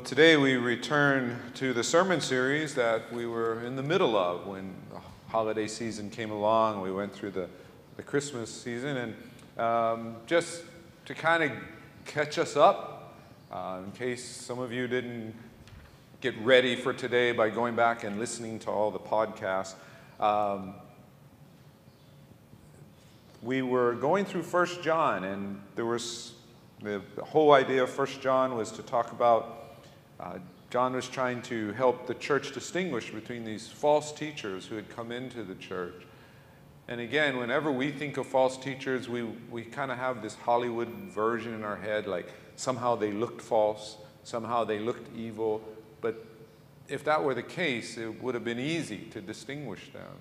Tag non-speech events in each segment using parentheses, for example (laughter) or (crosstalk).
Well, today we return to the sermon series that we were in the middle of when the holiday season came along. We went through the, the Christmas season, and um, just to kind of catch us up, uh, in case some of you didn't get ready for today by going back and listening to all the podcasts. Um, we were going through First John, and there was the, whole idea of First John was to talk about uh, John was trying to help the church distinguish between these false teachers who had come into the church. And again, whenever we think of false teachers, we, we kind of have this Hollywood version in our head like somehow they looked false, somehow they looked evil. But if that were the case, it would have been easy to distinguish them.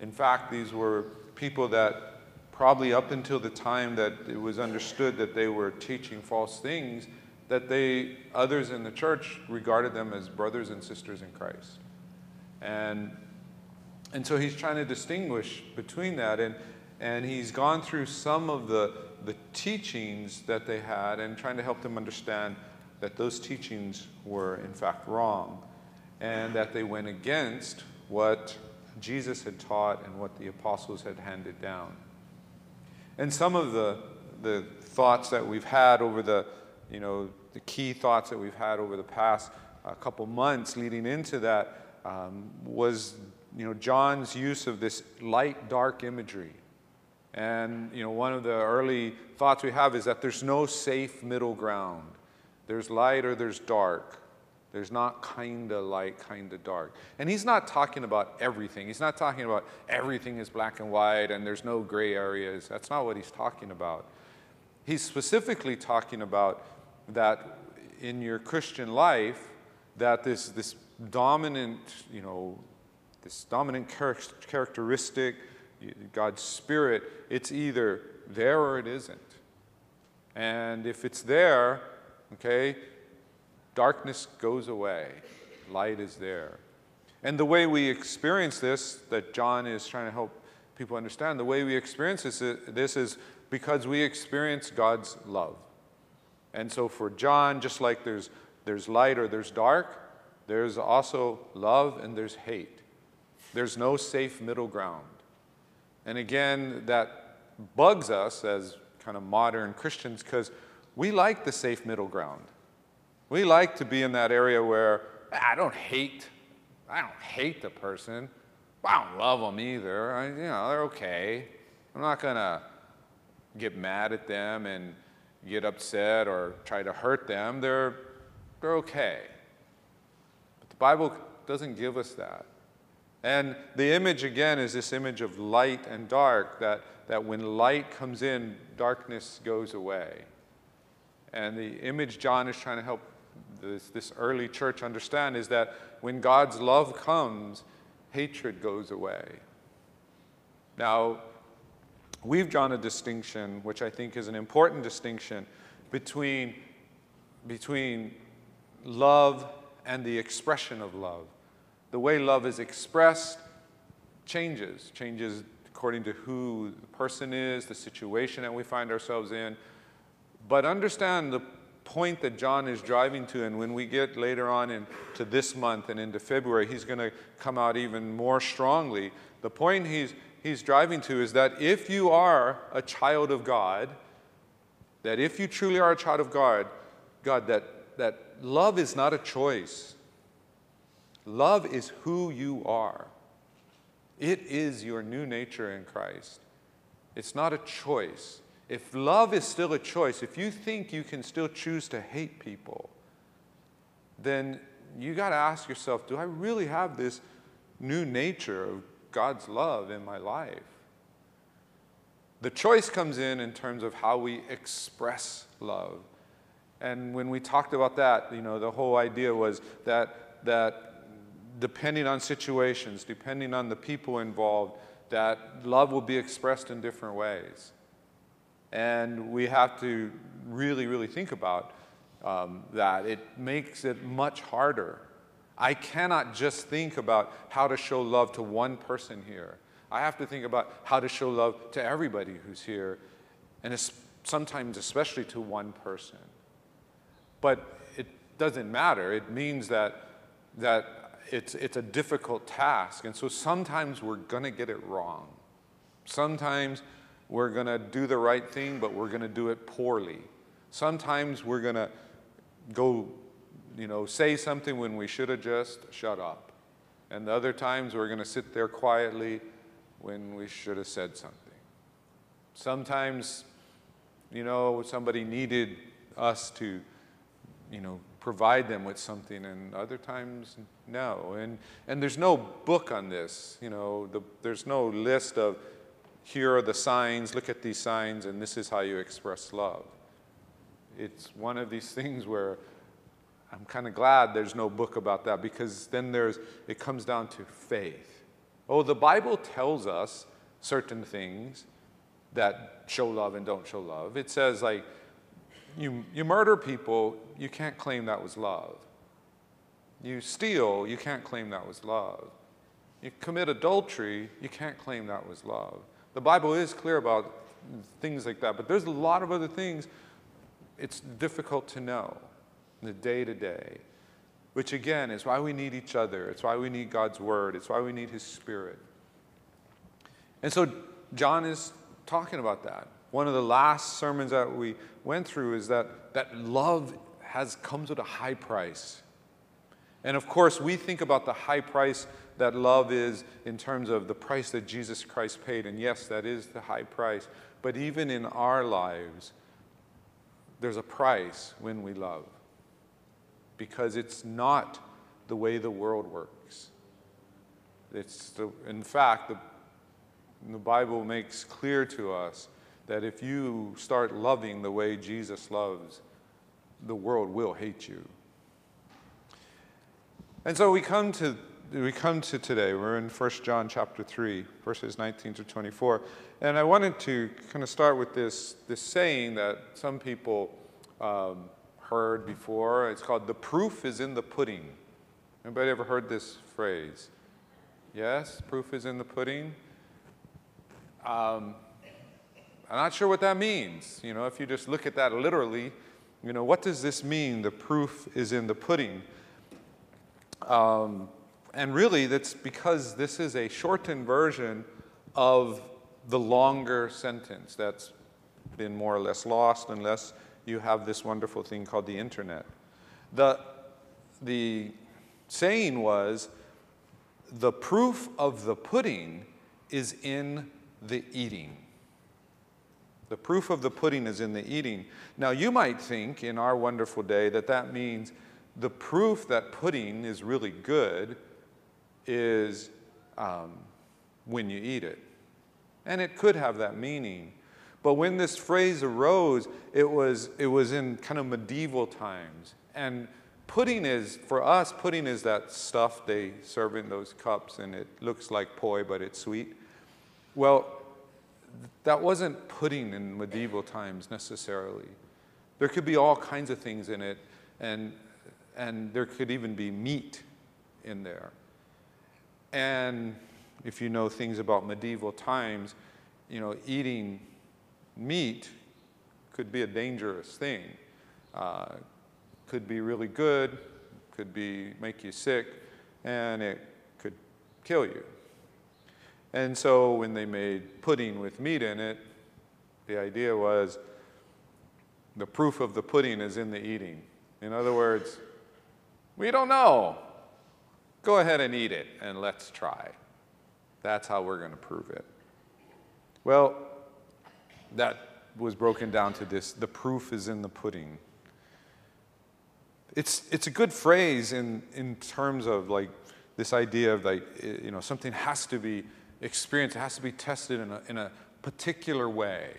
In fact, these were people that probably up until the time that it was understood that they were teaching false things, that they, others in the church regarded them as brothers and sisters in Christ. And, and so he's trying to distinguish between that. And, and he's gone through some of the, the teachings that they had and trying to help them understand that those teachings were in fact wrong and that they went against what Jesus had taught and what the apostles had handed down. And some of the, the thoughts that we've had over the, you know, the key thoughts that we've had over the past uh, couple months leading into that um, was you know John's use of this light dark imagery. And you know one of the early thoughts we have is that there's no safe middle ground. There's light or there's dark. There's not kind of light, kind of dark. And he's not talking about everything. He's not talking about everything is black and white and there's no gray areas. That's not what he's talking about. He's specifically talking about that in your Christian life, that this, this dominant, you know, this dominant char- characteristic, God's Spirit, it's either there or it isn't. And if it's there, okay, darkness goes away, light is there. And the way we experience this, that John is trying to help people understand, the way we experience this, this is because we experience God's love. And so for John, just like there's, there's light or there's dark, there's also love and there's hate. There's no safe middle ground. And again, that bugs us as kind of modern Christians because we like the safe middle ground. We like to be in that area where ah, I don't hate, I don't hate the person. I don't love them either. I, you know, they're okay. I'm not going to get mad at them and get upset or try to hurt them, they're, they're okay. But the Bible doesn't give us that. And the image, again, is this image of light and dark, that, that when light comes in, darkness goes away. And the image John is trying to help this, this early church understand is that when God's love comes, hatred goes away. Now, we've drawn a distinction, which I think is an important distinction, between, between love and the expression of love. The way love is expressed changes, changes according to who the person is, the situation that we find ourselves in. But understand the point that John is driving to, and when we get later on into this month and into February, he's going to come out even more strongly. The point he's, he's driving to is that if you are a child of God, that if you truly are a child of God, God, that, that love is not a choice. Love is who you are. It is your new nature in Christ. It's not a choice. If love is still a choice, if you think you can still choose to hate people, then you got to ask yourself do I really have this new nature of God's love in my life. The choice comes in in terms of how we express love. And when we talked about that, you know, the whole idea was that, that depending on situations, depending on the people involved, that love will be expressed in different ways. And we have to really, really think about um, that. It makes it much harder I cannot just think about how to show love to one person here. I have to think about how to show love to everybody who's here, and sometimes especially to one person. But it doesn't matter. It means that, that it's, it's a difficult task. And so sometimes we're going to get it wrong. Sometimes we're going to do the right thing, but we're going to do it poorly. Sometimes we're going to go, you know, say something when we should have just shut up. And the other times we're going to sit there quietly when we should have said something. Sometimes, you know, somebody needed us to, you know, provide them with something, and other times, no. And, and there's no book on this, you know, the, there's no list of here are the signs, look at these signs, and this is how you express love. It's one of these (laughs) things where I'm kind of glad there's no book about that because then there's, it comes down to faith. Oh, the Bible tells us certain things that show love and don't show love. It says, like, you, you murder people, you can't claim that was love. You steal, you can't claim that was love. You commit adultery, you can't claim that was love. The Bible is clear about things like that, but there's a lot of other things it's difficult to know in the day to day, which again is why we need each other. It's why we need God's Word. It's why we need His Spirit. And so John is talking about that. One of the last sermons that we went through is that, that love has comes with a high price. And of course, we think about the high price that love is in terms of the price that Jesus Christ paid. And yes, that is the high price. But even in our lives, there's a price when we love because it's not the way the world works. It's the, in fact, the, the Bible makes clear to us that if you start loving the way Jesus loves, the world will hate you. And so we come to we come to today. We're in 1 John chapter 3, verses 19 to 24. And I wanted to kind of start with this, this saying that some people um, heard before. It's called the proof is in the pudding. Anybody ever heard this phrase? Yes, proof is in the pudding. Um, I'm not sure what that means. You know, if you just look at that literally, you know, what does this mean? The proof is in the pudding. Um, and really, that's because this is a shortened version of the longer sentence that's been more or less lost unless you have this wonderful thing called the internet. The, the saying was the proof of the pudding is in the eating. The proof of the pudding is in the eating. Now, you might think in our wonderful day that that means the proof that pudding is really good is um, when you eat it. And it could have that meaning. But when this phrase arose, it was, it was in kind of medieval times. And pudding is, for us, pudding is that stuff they serve in those cups and it looks like poi, but it's sweet. Well, that wasn't pudding in medieval times necessarily. There could be all kinds of things in it, and, and there could even be meat in there. And if you know things about medieval times, you know, eating meat could be a dangerous thing. Uh, could be really good, could be make you sick, and it could kill you. And so when they made pudding with meat in it, the idea was the proof of the pudding is in the eating. In other words, we don't know. Go ahead and eat it and let's try. That's how we're going to prove it. Well, that was broken down to this the proof is in the pudding. It's, it's a good phrase in, in terms of like this idea of like, you know, something has to be experienced, it has to be tested in a, in a particular way.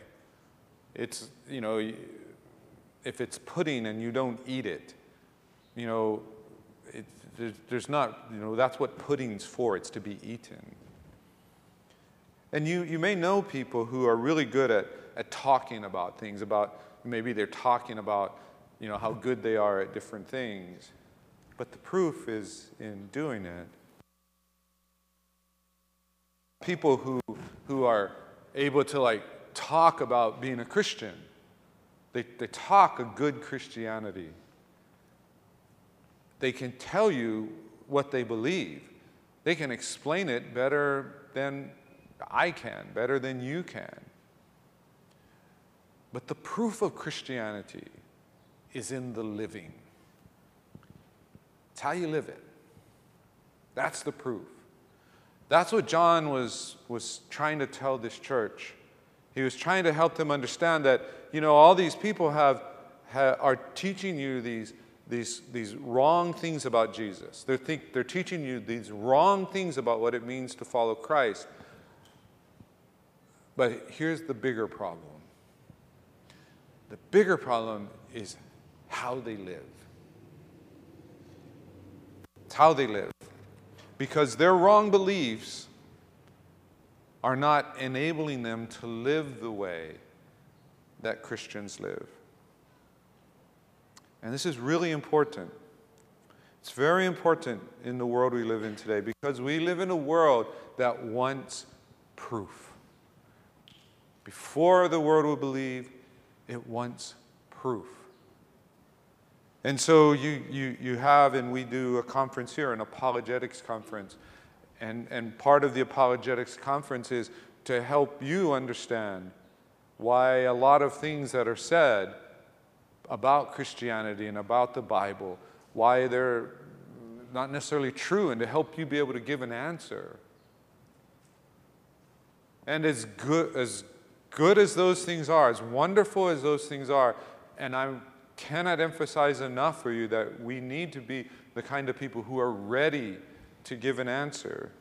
It's, you know, if it's pudding and you don't eat it, you know, it, there's, there's not, you know, that's what pudding's for, it's to be eaten. And you, you may know people who are really good at, at talking about things, about maybe they're talking about, you know, how good they are at different things. But the proof is in doing it. People who, who are able to like talk about being a Christian, they, they talk a good Christianity. They can tell you what they believe. They can explain it better than I can, better than you can. But the proof of Christianity is in the living. It's how you live it. That's the proof. That's what John was, was trying to tell this church. He was trying to help them understand that, you know, all these people have, are teaching you these, these, these wrong things about Jesus. They're, think, they're teaching you these wrong things about what it means to follow Christ. But here's the bigger problem the bigger problem is how they live. It's how they live. Because their wrong beliefs are not enabling them to live the way that Christians live. And this is really important. It's very important in the world we live in today because we live in a world that wants proof. Before the world will believe, it wants proof. And so you, you, you have, and we do a conference here, an apologetics conference. And, and part of the apologetics conference is to help you understand why a lot of things that are said about Christianity and about the Bible, why they're not necessarily true, and to help you be able to give an answer. And as good as, good as those things are, as wonderful as those things are, and I cannot emphasize enough for you that we need to be the kind of people who are ready to give an answer.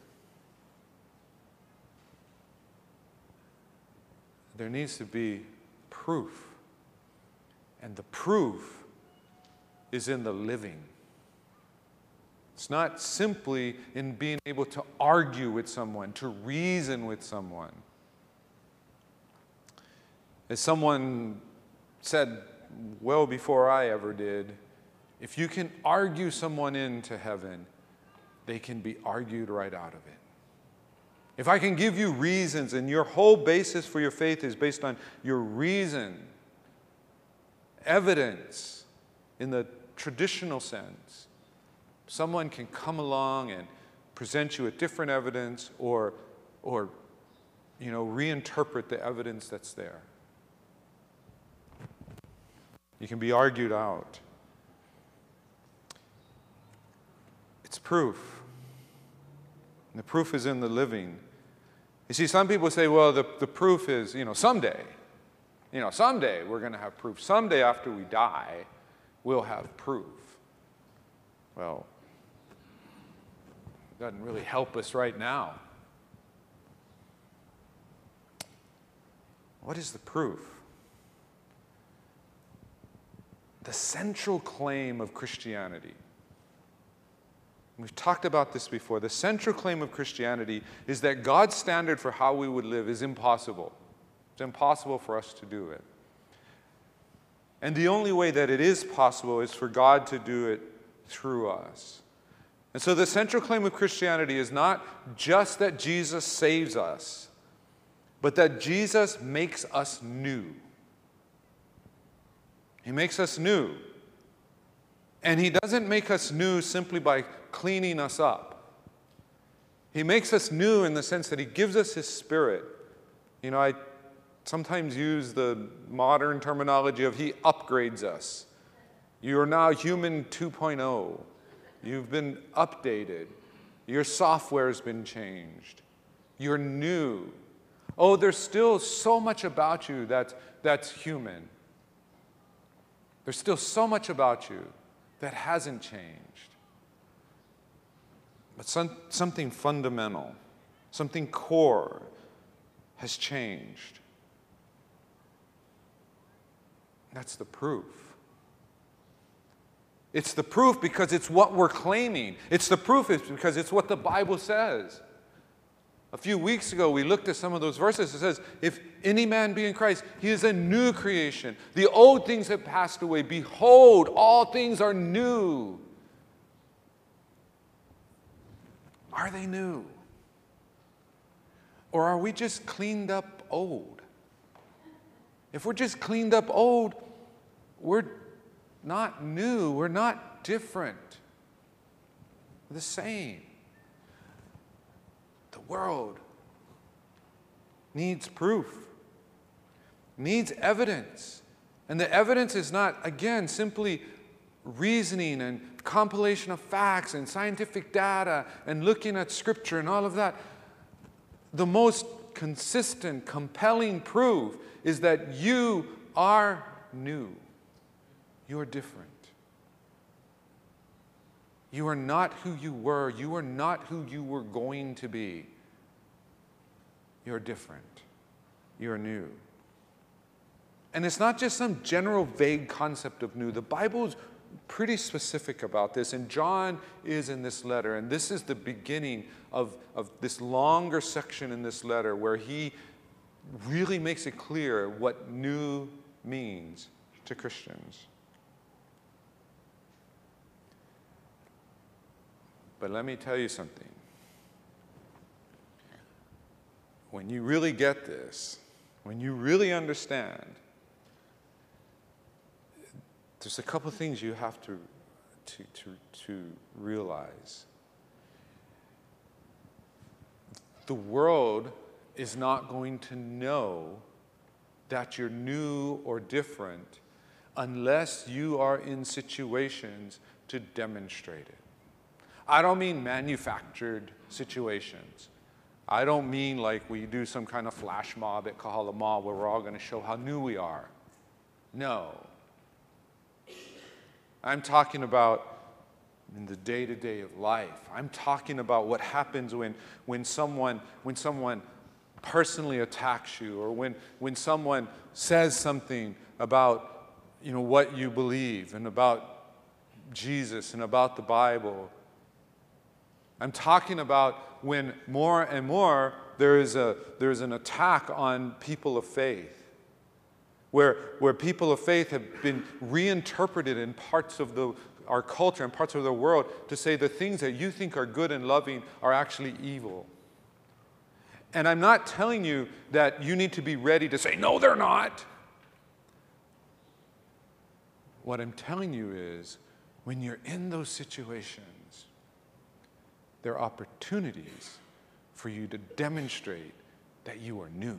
There needs to be proof. And the proof is in the living. It's not simply in being able to argue with someone, to reason with someone. As someone said well before I ever did, if you can argue someone into heaven, they can be argued right out of it. If I can give you reasons and your whole basis for your faith is based on your reason, evidence in the traditional sense, someone can come along and present you with different evidence or, or you know, reinterpret the evidence that's there. You can be argued out. It's proof. And the proof is in the living. You see, some people say, well, the, the proof is, you know, someday. You know, someday we're going to have proof. Someday after we die, we'll have proof. Well, it doesn't really help us right now. What is the proof? the central claim of Christianity. We've talked about this before. The central claim of Christianity is that God's standard for how we would live is impossible. It's impossible for us to do it. And the only way that it is possible is for God to do it through us. And so the central claim of Christianity is not just that Jesus saves us, but that Jesus makes us new. He makes us new. And He doesn't make us new simply by cleaning us up. He makes us new in the sense that He gives us His Spirit. You know, I sometimes use the modern terminology of He upgrades us. You are now human 2.0. You've been updated. Your software has been changed. You're new. Oh, there's still so much about you that's, that's human. There's still so much about you that hasn't changed. But some, something fundamental, something core has changed. That's the proof. It's the proof because it's what we're claiming. It's the proof because it's what the Bible says. A few weeks ago, we looked at some of those verses. It says, If any man be in Christ, he is a new creation. The old things have passed away. Behold, all things are new. Are they new? Or are we just cleaned up old? If we're just cleaned up old, we're not new, we're not different. We're the same. The world needs proof, needs evidence. And the evidence is not, again, simply reasoning and compilation of facts and scientific data and looking at scripture and all of that. The most consistent, compelling proof is that you are new. You are different. You are not who you were. You are not who you were going to be. You're different. You're new. And it's not just some general vague concept of new. The Bible's pretty specific about this, and John is in this letter. And this is the beginning of, of this longer section in this letter where he really makes it clear what new means to Christians. But let me tell you something. When you really get this, when you really understand, there's a couple things you have to, to, to, to realize. The world is not going to know that you're new or different unless you are in situations to demonstrate it. I don't mean manufactured situations. I don't mean like we do some kind of flash mob at Kahala Mall where we're all going to show how new we are. No. I'm talking about in the day to day of life. I'm talking about what happens when, when, someone, when someone personally attacks you or when, when someone says something about you know, what you believe and about Jesus and about the Bible I'm talking about when more and more there is, a, there is an attack on people of faith, where, where people of faith have been reinterpreted in parts of the, our culture and parts of the world to say the things that you think are good and loving are actually evil. And I'm not telling you that you need to be ready to say, no, they're not. What I'm telling you is when you're in those situations, they're opportunities for you to demonstrate that you are new,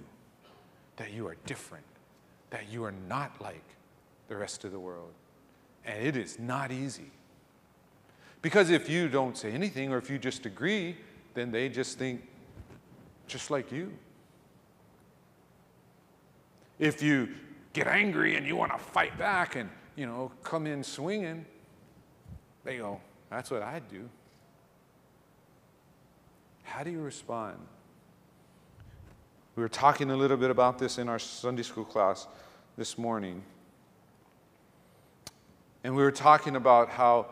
that you are different, that you are not like the rest of the world. And it is not easy. Because if you don't say anything or if you just agree, then they just think just like you. If you get angry and you want to fight back and, you know, come in swinging, they go, that's what I'd do. How do you respond? We were talking a little bit about this in our Sunday school class this morning. And we were talking about how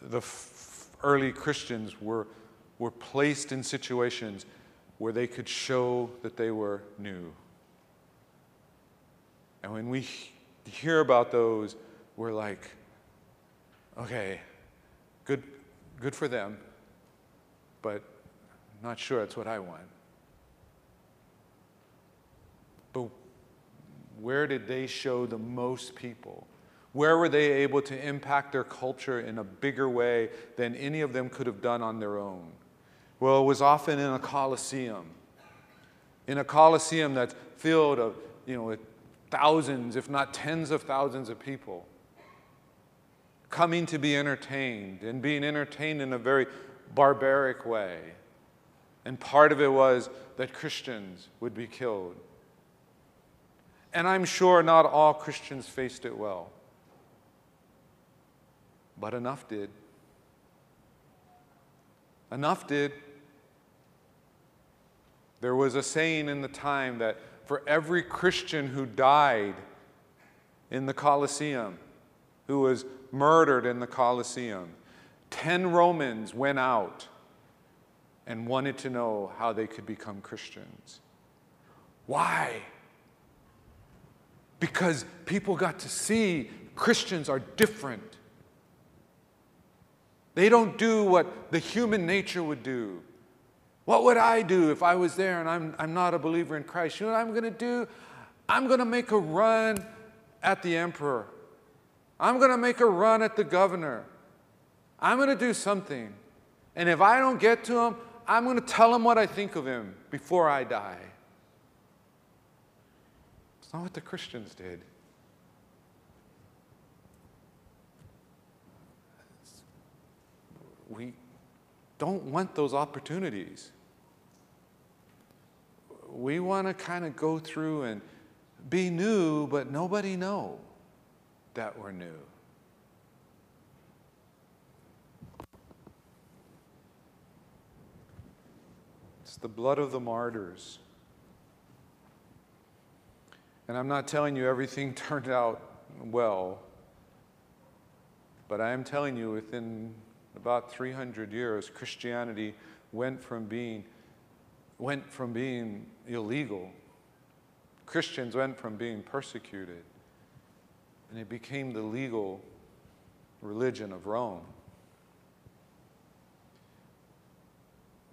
the f- early Christians were, were placed in situations where they could show that they were new. And when we hear about those, we're like, okay, good, good for them, but not sure it's what I want. But where did they show the most people? Where were they able to impact their culture in a bigger way than any of them could have done on their own? Well, it was often in a coliseum. In a coliseum that's filled of, you know, with thousands, if not tens of thousands of people coming to be entertained and being entertained in a very barbaric way. And part of it was that Christians would be killed. And I'm sure not all Christians faced it well, but enough did. Enough did. There was a saying in the time that for every Christian who died in the Colosseum, who was murdered in the Colosseum, 10 Romans went out and wanted to know how they could become Christians. Why? Because people got to see Christians are different. They don't do what the human nature would do. What would I do if I was there and I'm, I'm not a believer in Christ? You know what I'm going to do? I'm going to make a run at the emperor. I'm going to make a run at the governor. I'm going to do something And if I don't get to him, I'm going to tell him what I think of him before I die. It's not what the Christians did. We don't want those opportunities. We want to kind of go through and be new, but nobody know that we're new. It's the blood of the martyrs. And I'm not telling you everything (laughs) turned out well, but I am telling you within about 300 years, Christianity went from being, went from being illegal. Christians went from being persecuted, and it became the legal religion of Rome.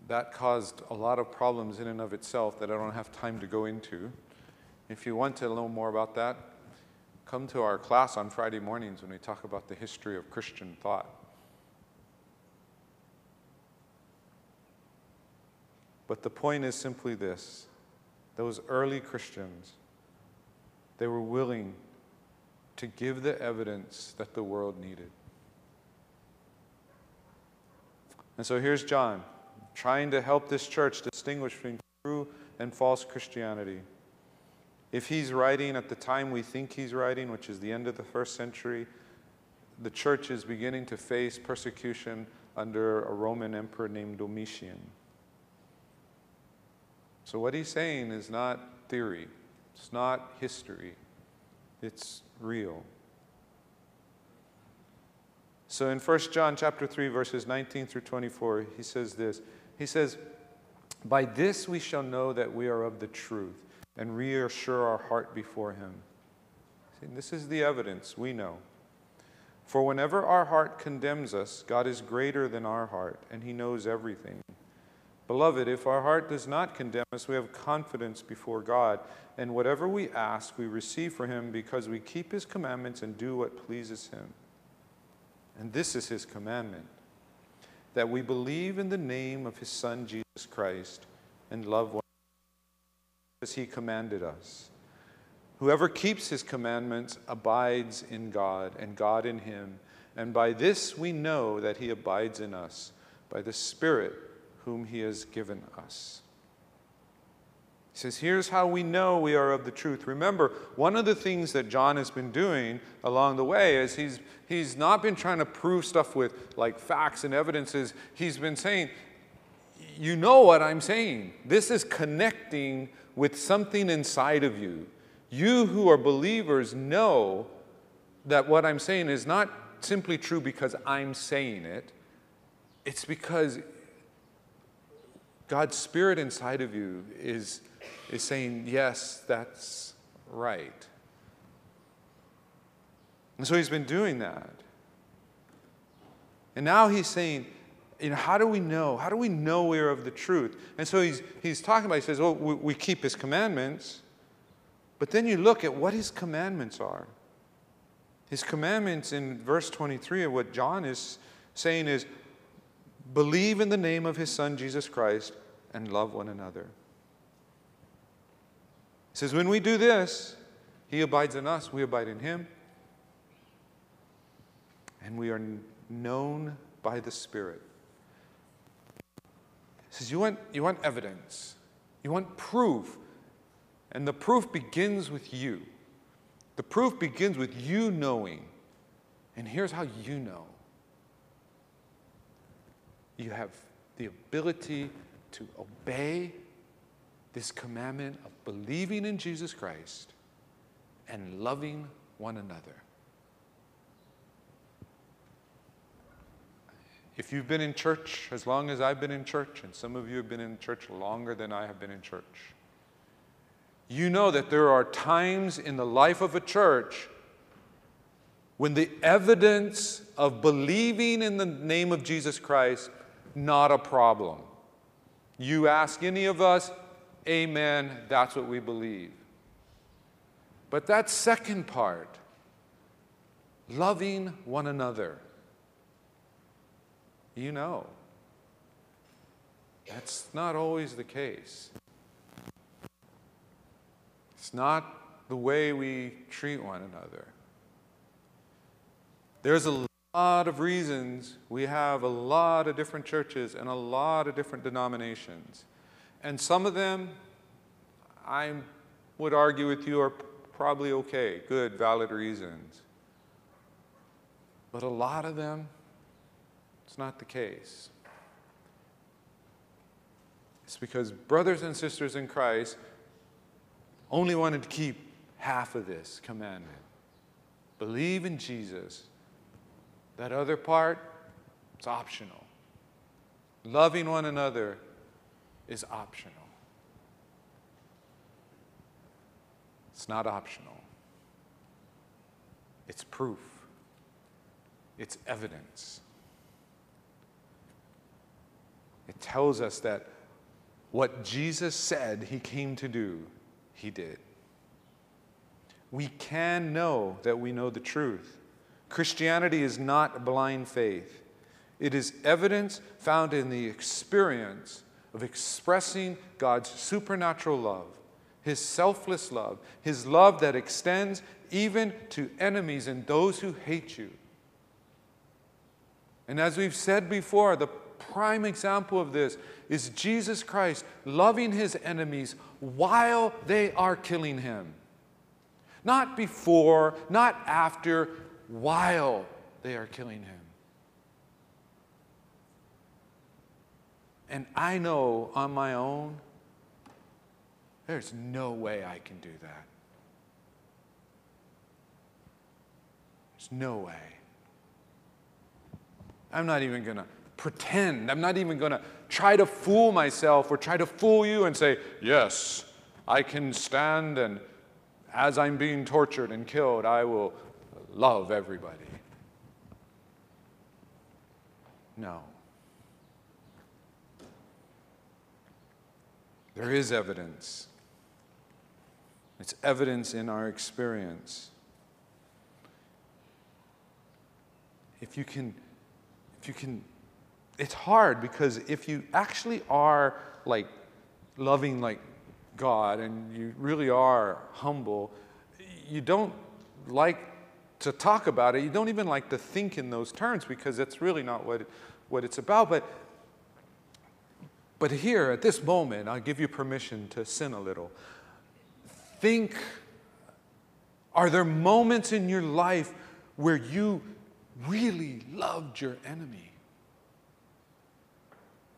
That caused a lot of problems in and of itself that I don't have time to go into. If you want to know more about that, come to our class on Friday mornings when we talk about the history of Christian thought. But the point is simply this those early Christians, they were willing to give the evidence that the world needed. And so here's John trying to help this church distinguish between true and false Christianity. If he's writing at the time we think he's writing, which is the end of the first century, the church is beginning to face persecution under a Roman emperor named Domitian. So, what he's saying is not theory, it's not history, it's real. So in 1 John chapter 3 verses 19 through 24 he says this. He says, "By this we shall know that we are of the truth and reassure our heart before him." See, this is the evidence we know. For whenever our heart condemns us, God is greater than our heart and he knows everything. Beloved, if our heart does not condemn us, we have confidence before God, and whatever we ask, we receive from Him because we keep His commandments and do what pleases Him. And this is His commandment that we believe in the name of His Son, Jesus Christ, and love one another as He commanded us. Whoever keeps His commandments abides in God, and God in Him. And by this we know that He abides in us, by the Spirit whom he has given us. He says, Here's how we know we are of the truth. Remember, one of the things that John has been doing along the way is he's, he's not been trying to prove stuff with like facts and evidences. He's been saying, You know what I'm saying. This is connecting with something inside of you. You who are believers know that what I'm saying is not simply true because I'm saying it, it's because God's Spirit inside of you is, is saying, Yes, that's right. And so he's been doing that. And now he's saying, you know, how do we know? How do we know we're of the truth? And so he's, he's talking about, he says, well, we, we keep his commandments. But then you look at what his commandments are. His commandments in verse 23 of what John is saying is believe in the name of his son Jesus Christ and love one another. He says, when we do this, he abides in us, we abide in him, and we are known by the Spirit. He says, you want, you want evidence, you want proof, and the proof begins with you. The proof begins with you knowing. And here's how you know you have the ability to obey this commandment of believing in Jesus Christ and loving one another. If you've been in church as long as I've been in church, and some of you have been in church longer than I have been in church, you know that there are times in the life of a church when the evidence of believing in the name of Jesus Christ not a problem. You ask any of us, amen, that's what we believe. But that second part, loving one another, you know. That's not always the case. It's not the way we treat one another. There's a lot of reasons we have a lot of different churches and a lot of different denominations. And some of them, I would argue with you, are probably okay, good, valid reasons. But a lot of them, it's not the case. It's because brothers and sisters in Christ only wanted to keep half of this commandment believe in Jesus. That other part, it's optional. Loving one another is optional. It's not optional, it's proof, it's evidence. It tells us that what Jesus said he came to do, he did. We can know that we know the truth. Christianity is not blind faith. It is evidence found in the experience of expressing God's supernatural love, His selfless love, His love that extends even to enemies and those who hate you. And as we've said before, the prime example of this is Jesus Christ loving His enemies while they are killing Him. Not before, not after, while they are killing Him. And I know on my own, there's no way I can do that. There's no way. I'm not even going to pretend. I'm not even going to try to fool myself or try to fool you and say, yes, I can stand and as I'm being tortured and killed, I will love everybody. No. There is evidence. It's evidence in our experience. If you can, if you can, it's hard because if you actually are like loving like God and you really are humble, you don't like to talk about it. You don't even like to think in those terms because that's really not what, it, what it's about. But but here, at this moment, I'll give you permission to sin a little. Think are there moments in your life where you really loved your enemy?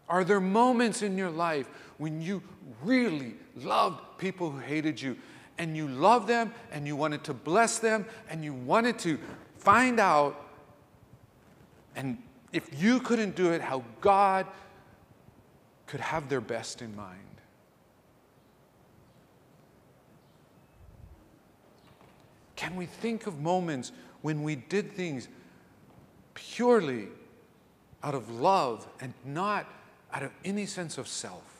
Are there moments in your life when you really loved people who hated you and you loved them and you wanted to bless them and you wanted to find out, and if you couldn't do it, how God could have their best in mind. Can we think of moments when we did things purely out of love and not out of any sense of self?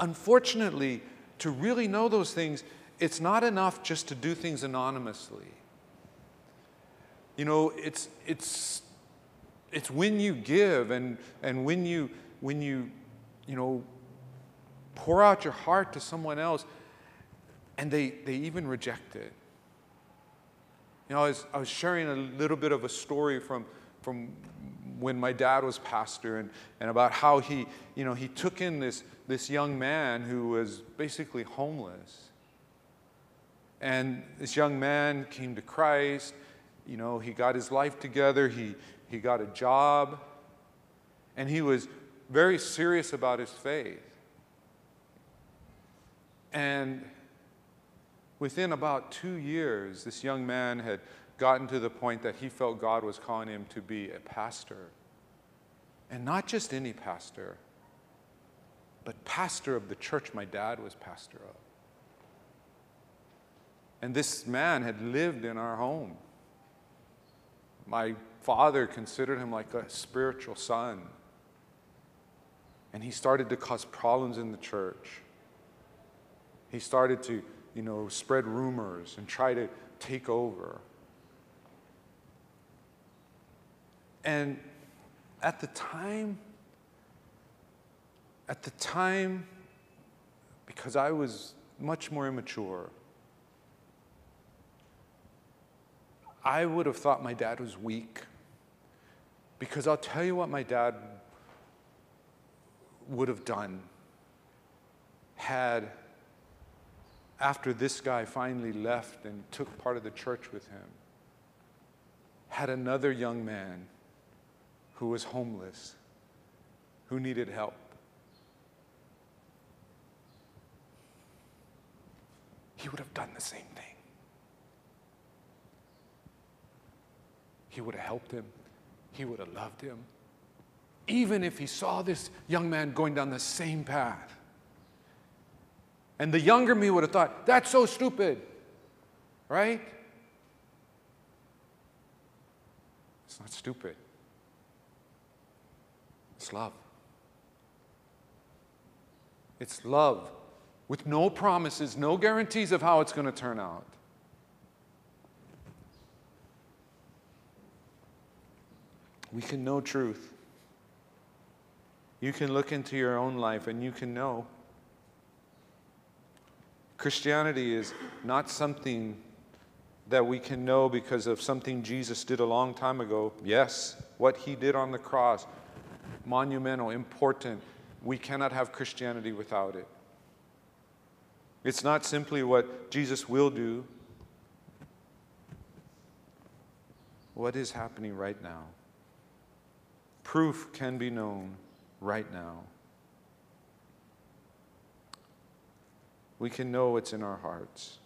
Unfortunately, to really know those things, it's not enough just to do things anonymously. You know, it's, it's it's when you give and, and when you when you you know pour out your heart to someone else and they, they even reject it. You know, I was, I was sharing a little bit of a story from, from when my dad was pastor and, and about how he, you know, he took in this, this young man who was basically homeless. And this young man came to Christ. You know, he got his life together. He, he got a job, and he was very serious about his faith. And within about two years, this young man had gotten to the point that he felt God was calling him to be a pastor. And not just any pastor, but pastor of the church my dad was pastor of. And this man had lived in our home. My father considered him like a spiritual son. And he started to cause problems in the church. He started to, you know, spread rumors and try to take over. And at the time, at the time, because I was much more immature, I would have thought my dad was weak. Because I'll tell you what my dad would have done had, after this guy finally left and took part of the church with him, had another young man who was homeless, who needed help. He would have done the same thing. He would have helped him. He would have loved him. Even if he saw this young man going down the same path. And the younger me would have thought, that's so stupid, right? It's not stupid. It's love. It's love with no promises, no guarantees of how it's going to turn out. We can know truth. You can look into your own life and you can know. Christianity is not something that we can know because of something Jesus did a long time ago. Yes, what he did on the cross, monumental, important. We cannot have Christianity without it. It's not simply what Jesus will do, what is happening right now. Proof can be known right now. We can know what's in our hearts.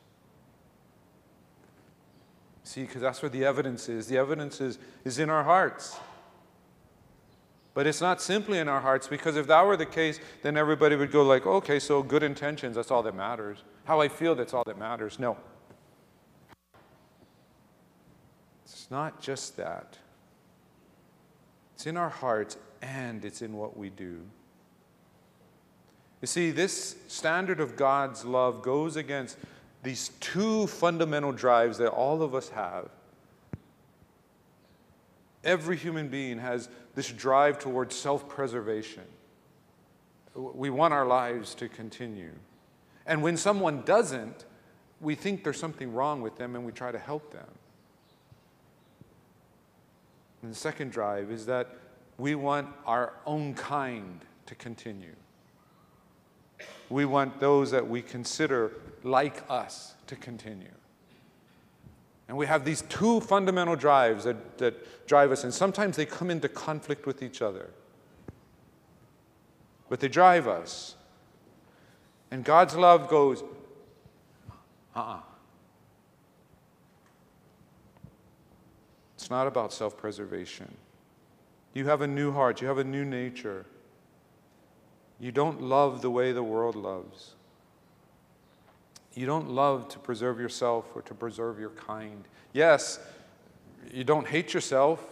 See, because that's where the evidence is. The evidence is, is in our hearts. But it's not simply in our hearts, because if that were the case, then everybody would go like, okay, so good intentions, that's all that matters. How I feel, that's all that matters. No. It's not just that. It's in our hearts and it's in what we do. You see, this standard of God's love goes against these two fundamental drives that all of us have. Every human being has this drive towards self preservation. We want our lives to continue. And when someone doesn't, we think there's something wrong with them and we try to help them. And the second drive is that we want our own kind to continue. We want those that we consider like us to continue. And we have these two fundamental drives that, that drive us, and sometimes they come into conflict with each other. But they drive us. And God's love goes, uh uh-uh. uh It's not about self preservation. You have a new heart, you have a new nature. You don't love the way the world loves. You don't love to preserve yourself or to preserve your kind. Yes, you don't hate yourself.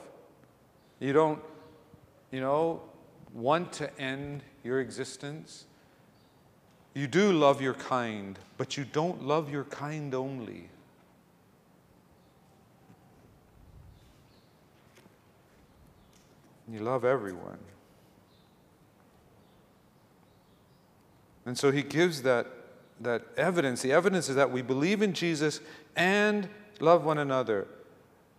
You don't, you know, want to end your existence. You do love your kind, but you don't love your kind only. You love everyone. And so he gives that, that evidence. The evidence is that we believe in Jesus and love one another.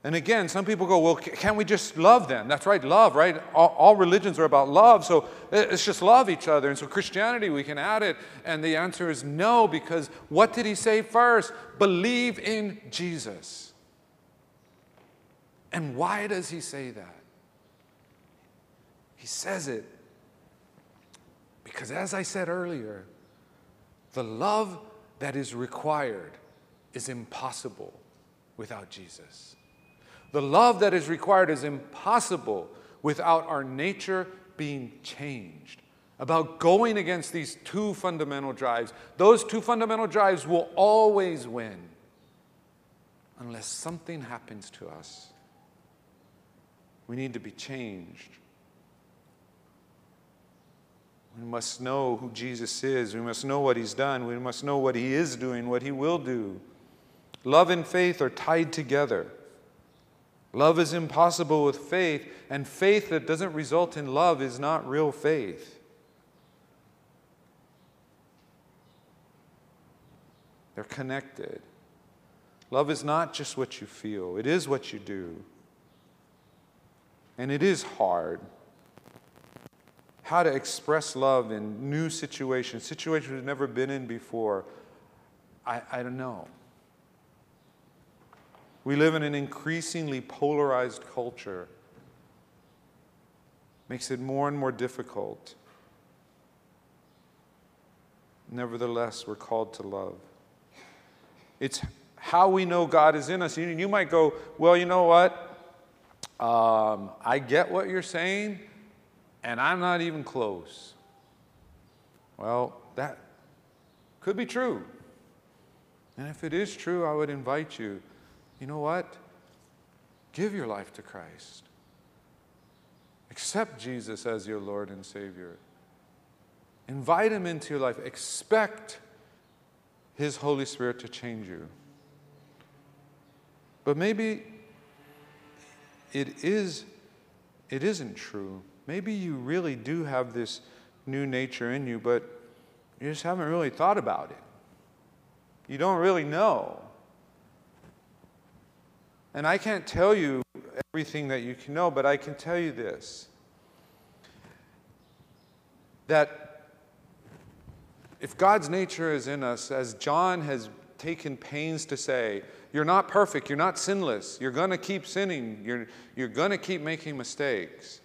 And again, some people go, well, can't we just love then? That's right, love, right? All, all, religions are about love, so it's just love each other. And so Christianity, we can add it. And the answer is no, because what did he say first? Believe in Jesus. And why does he say that? He says it because, as I said earlier, the love that is required is impossible without Jesus. The love that is required is impossible without our nature being changed. About going against these two fundamental drives. Those two fundamental drives will always win unless something happens to us. We need to be changed. We must know who Jesus is. We must know what he's done. We must know what he is doing, what he will do. Love and faith are tied together. Love is impossible with faith, and faith that doesn't result in love is not real faith. They're connected. Love is not just what you feel, it is what you do. And it is hard. How to express love in new situations, situations we've never been in before, I, I don't know. We live in an increasingly polarized culture. Makes it more and more difficult. Nevertheless, we're called to love. It's how we know God is in us. You, you might go, well, you know what? Um, I get what you're saying, and I'm not even close. Well, that could be true. And if it is true, I would invite you you know what? Give your life to Christ. Accept Jesus as your Lord and Savior. Invite Him into your life. Expect His Holy Spirit to change you. But maybe it is it isn't true. Maybe you really do have this new nature in you, but you just haven't really thought about it. You don't really know. And I can't tell you everything that you can know, but I can tell you this that if God's nature is in us, as John has taken pains to say, you're not perfect, you're not sinless, you're going to keep sinning, you're, you're going to keep making mistakes.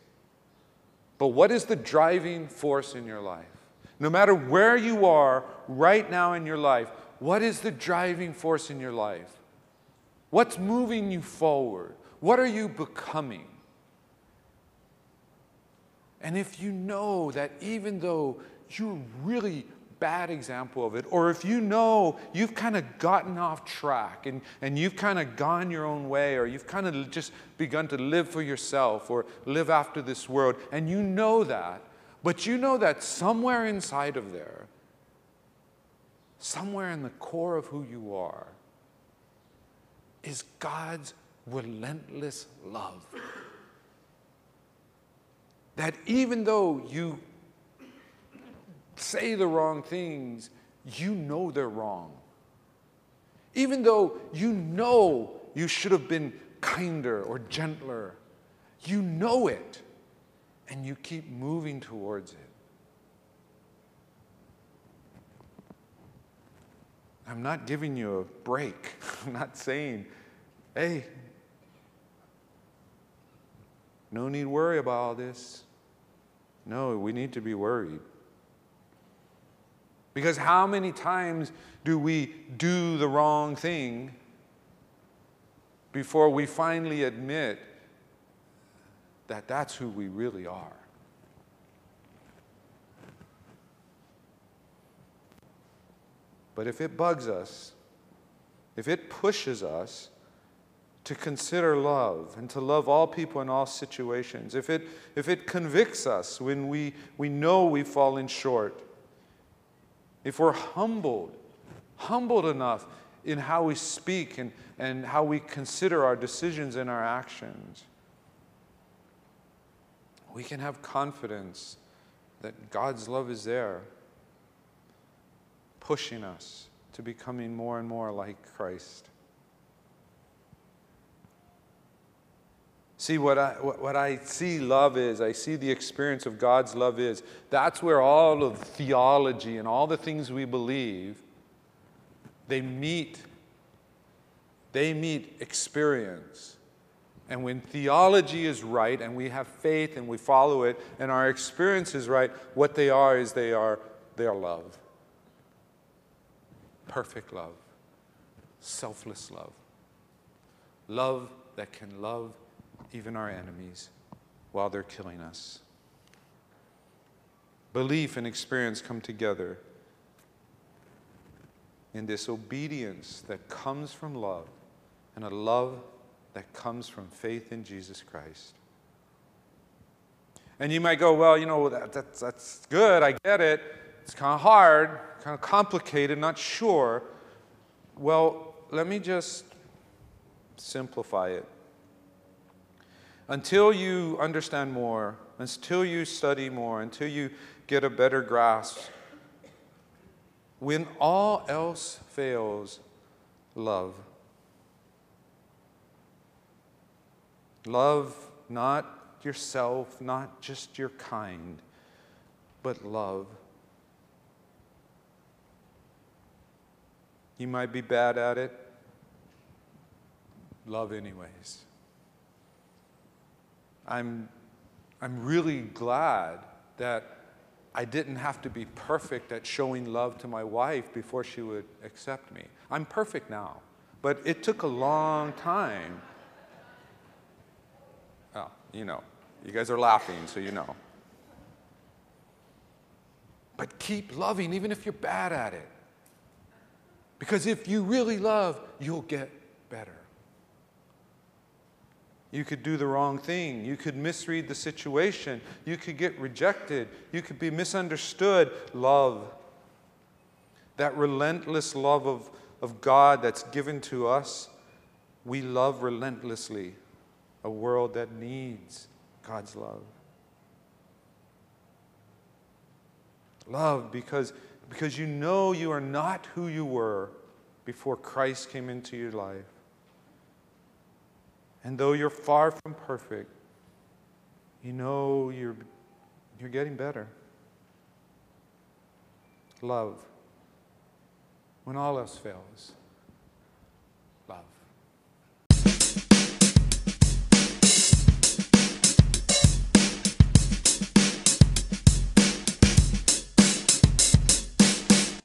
But what is the driving force in your life? No matter where you are right now in your life, what is the driving force in your life? What's moving you forward? What are you becoming? And if you know that even though you're really bad example of it, or if you know you've kind of gotten off track and, and you've kind of gone your own way, or you've kind of just begun to live for yourself or live after this world, and you know that, but you know that somewhere inside of there, somewhere in the core of who you are, is God's relentless love. That even though you say the wrong things, you know they're wrong. Even though you know you should have been kinder or gentler, you know it, and you keep moving towards it. I'm not giving you a break. (laughs) I'm not saying, hey, no need worry about all this. No, we need to be worried. Because how many times do we do the wrong thing before we finally admit that that's who we really are? But if it bugs us, if it pushes us to consider love and to love all people in all situations, if it, if it convicts us when we, we know we've fallen short, if we're humbled, humbled enough in how we speak and, and how we consider our decisions and our actions, we can have confidence that God's love is there pushing us to becoming more and more like Christ. See, what I, what I see love is, I see the experience of God's love is, that's where all of theology and all the things we believe, they meet. They meet experience. And when theology is right and we have faith and we follow it and our experience is right, what they are is they are, they are love perfect love, selfless love, love that can love even our enemies while they're killing us. Belief and experience come together in this obedience that comes from love and a love that comes from faith in Jesus Christ. And you might go, well, you know, that, that's, that's good, I get it. It's kind of hard kind of complicated, not sure. Well, let me just simplify it. Until you understand more, until you study more, until you get a better grasp. When all else fails, love. Love not yourself, not just your kind, but love. You might be bad at it. Love, anyways. I'm, I'm really glad that I didn't have to be perfect at showing love to my wife before she would accept me. I'm perfect now, but it took a long time. Oh, you know, you guys are laughing, so you know. But keep loving, even if you're bad at it. Because if you really love, you'll get better. You could do the wrong thing. You could misread the situation. You could get rejected. You could be misunderstood. Love. That relentless love of, of God that's given to us, we love relentlessly a world that needs God's love. Love because, because you know you are not who you were before Christ came into your life. And though you're far from perfect, you know you're, you're getting better. Love when all else fails.